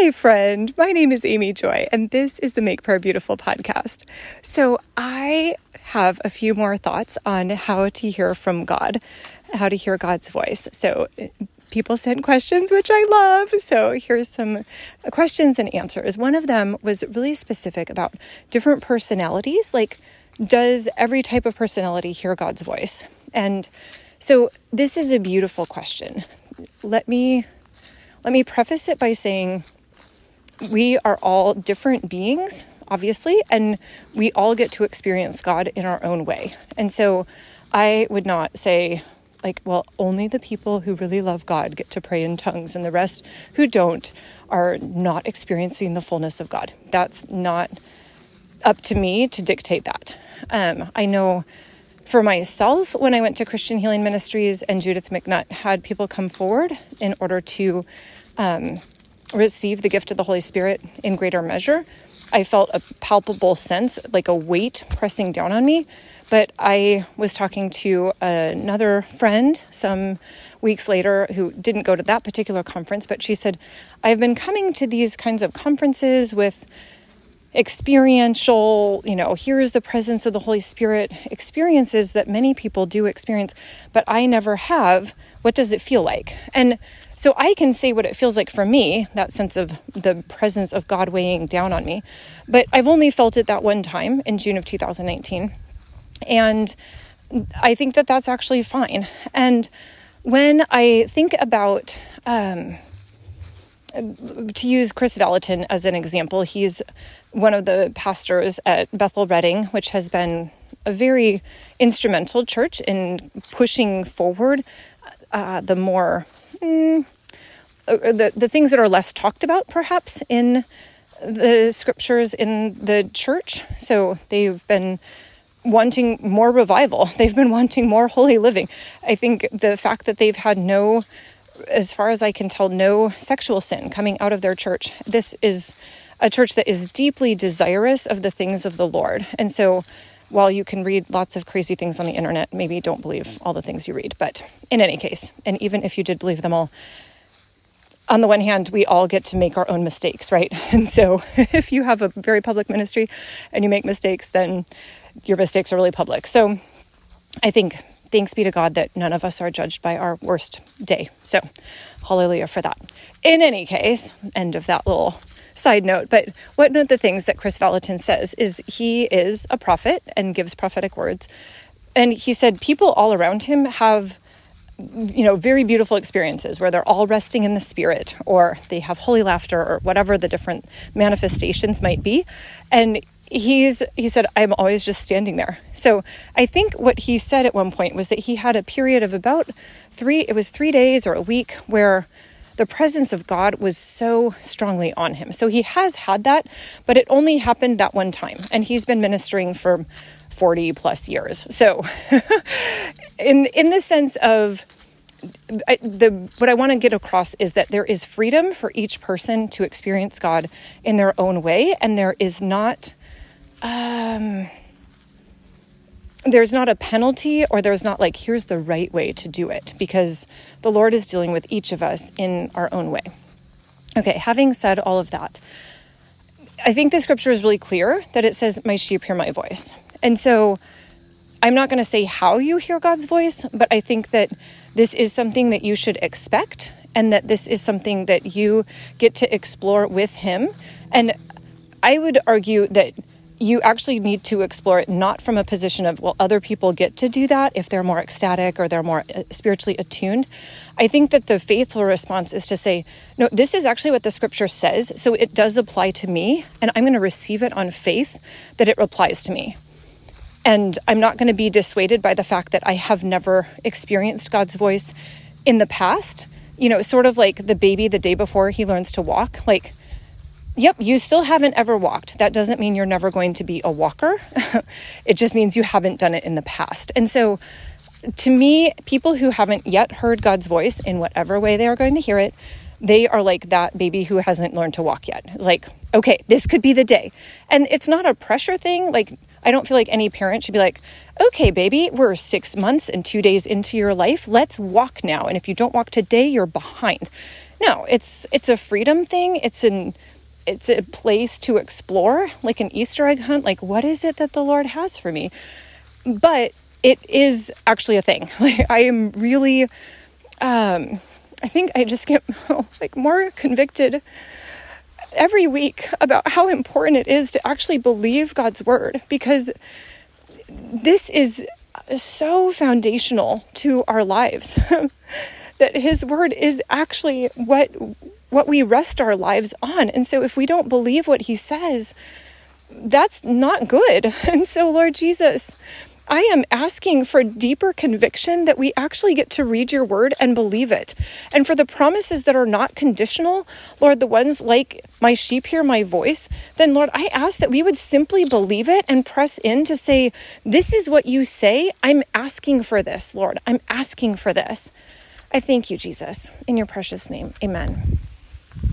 Hi, friend. My name is Amy Joy, and this is the Make Prayer Beautiful podcast. So, I have a few more thoughts on how to hear from God, how to hear God's voice. So, people sent questions, which I love. So, here's some questions and answers. One of them was really specific about different personalities. Like, does every type of personality hear God's voice? And so, this is a beautiful question. Let me let me preface it by saying we are all different beings, obviously, and we all get to experience God in our own way. And so I would not say, like, well, only the people who really love God get to pray in tongues, and the rest who don't are not experiencing the fullness of God. That's not up to me to dictate that. Um, I know for myself, when I went to Christian Healing Ministries and Judith MacNutt had people come forward in order to um, receive the gift of the Holy Spirit in greater measure, I felt a palpable sense, like a weight pressing down on me. But I was talking to another friend some weeks later who didn't go to that particular conference, but she said, I've been coming to these kinds of conferences with experiential, you know, here's the presence of the Holy Spirit experiences that many people do experience, but I never have. What does it feel like? And so I can say what it feels like for me, that sense of the presence of God weighing down on me. But I've only felt it that one time in June of 2019. And I think that that's actually fine. And when I think about, um, to use Kris Vallotton as an example, he's one of the pastors at Bethel Redding, which has been a very instrumental church in pushing forward uh, the more mm, the the things that are less talked about, perhaps in the scriptures in the church. So they've been wanting more revival. They've been wanting more holy living. I think the fact that they've had no, as far as I can tell, no sexual sin coming out of their church. This is a church that is deeply desirous of the things of the Lord. And so while you can read lots of crazy things on the internet, maybe don't believe all the things you read. But in any case, and even if you did believe them all, on the one hand, we all get to make our own mistakes, right? And so if you have a very public ministry and you make mistakes, then your mistakes are really public. So I think thanks be to God that none of us are judged by our worst day. So hallelujah for that. In any case, end of that little side note, but one of the things that Kris Vallotton says is he is a prophet and gives prophetic words. And he said people all around him have you know very beautiful experiences where they're all resting in the spirit or they have holy laughter or whatever the different manifestations might be and he's he said i'm always just standing there so i think what he said at one point was that he had a period of about three it was three days or a week where the presence of God was so strongly on him. So he has had that, but it only happened that one time. And he's been ministering for 40 plus years. So in in the sense of I, the what I want to get across is that there is freedom for each person to experience God in their own way, and there is not um, there's not a penalty or there's not like here's the right way to do it because the Lord is dealing with each of us in our own way. Okay, having said all of that, I think the scripture is really clear that it says, My sheep hear my voice. And so I'm not going to say how you hear God's voice, but I think that this is something that you should expect and that this is something that you get to explore with Him. And I would argue that you actually need to explore it not from a position of, well, other people get to do that if they're more ecstatic or they're more uh, spiritually attuned. I think that the faithful response is to say, no, this is actually what the scripture says. So it does apply to me, and I'm going to receive it on faith that it applies to me. And I'm not going to be dissuaded by the fact that I have never experienced God's voice in the past. You know, sort of like the baby the day before he learns to walk. Like, Yep, you still haven't ever walked. That doesn't mean you're never going to be a walker. it just means you haven't done it in the past. And so, to me, people who haven't yet heard God's voice in whatever way they are going to hear it, they are like that baby who hasn't learned to walk yet. Like, okay, this could be the day. And it's not a pressure thing. Like, I don't feel like any parent should be like, okay, baby, we're six months and two days into your life. Let's walk now. And if you don't walk today, you're behind No, it's it's a freedom thing. It's an it's a place to explore, like an Easter egg hunt. Like, what is it that the Lord has for me? But it is actually a thing. Like, I am really, um, I think I just get like more convicted every week about how important it is to actually believe God's word because this is so foundational to our lives that his word is actually what what we rest our lives on. And so if we don't believe what he says, that's not good. And so Lord Jesus, I am asking for deeper conviction that we actually get to read your word and believe it. And for the promises that are not conditional, Lord, the ones like my sheep hear my voice, then Lord, I ask that we would simply believe it and press in to say, This is what you say. I'm asking for this, Lord. I'm asking for this. I thank you, Jesus. In your precious name, amen.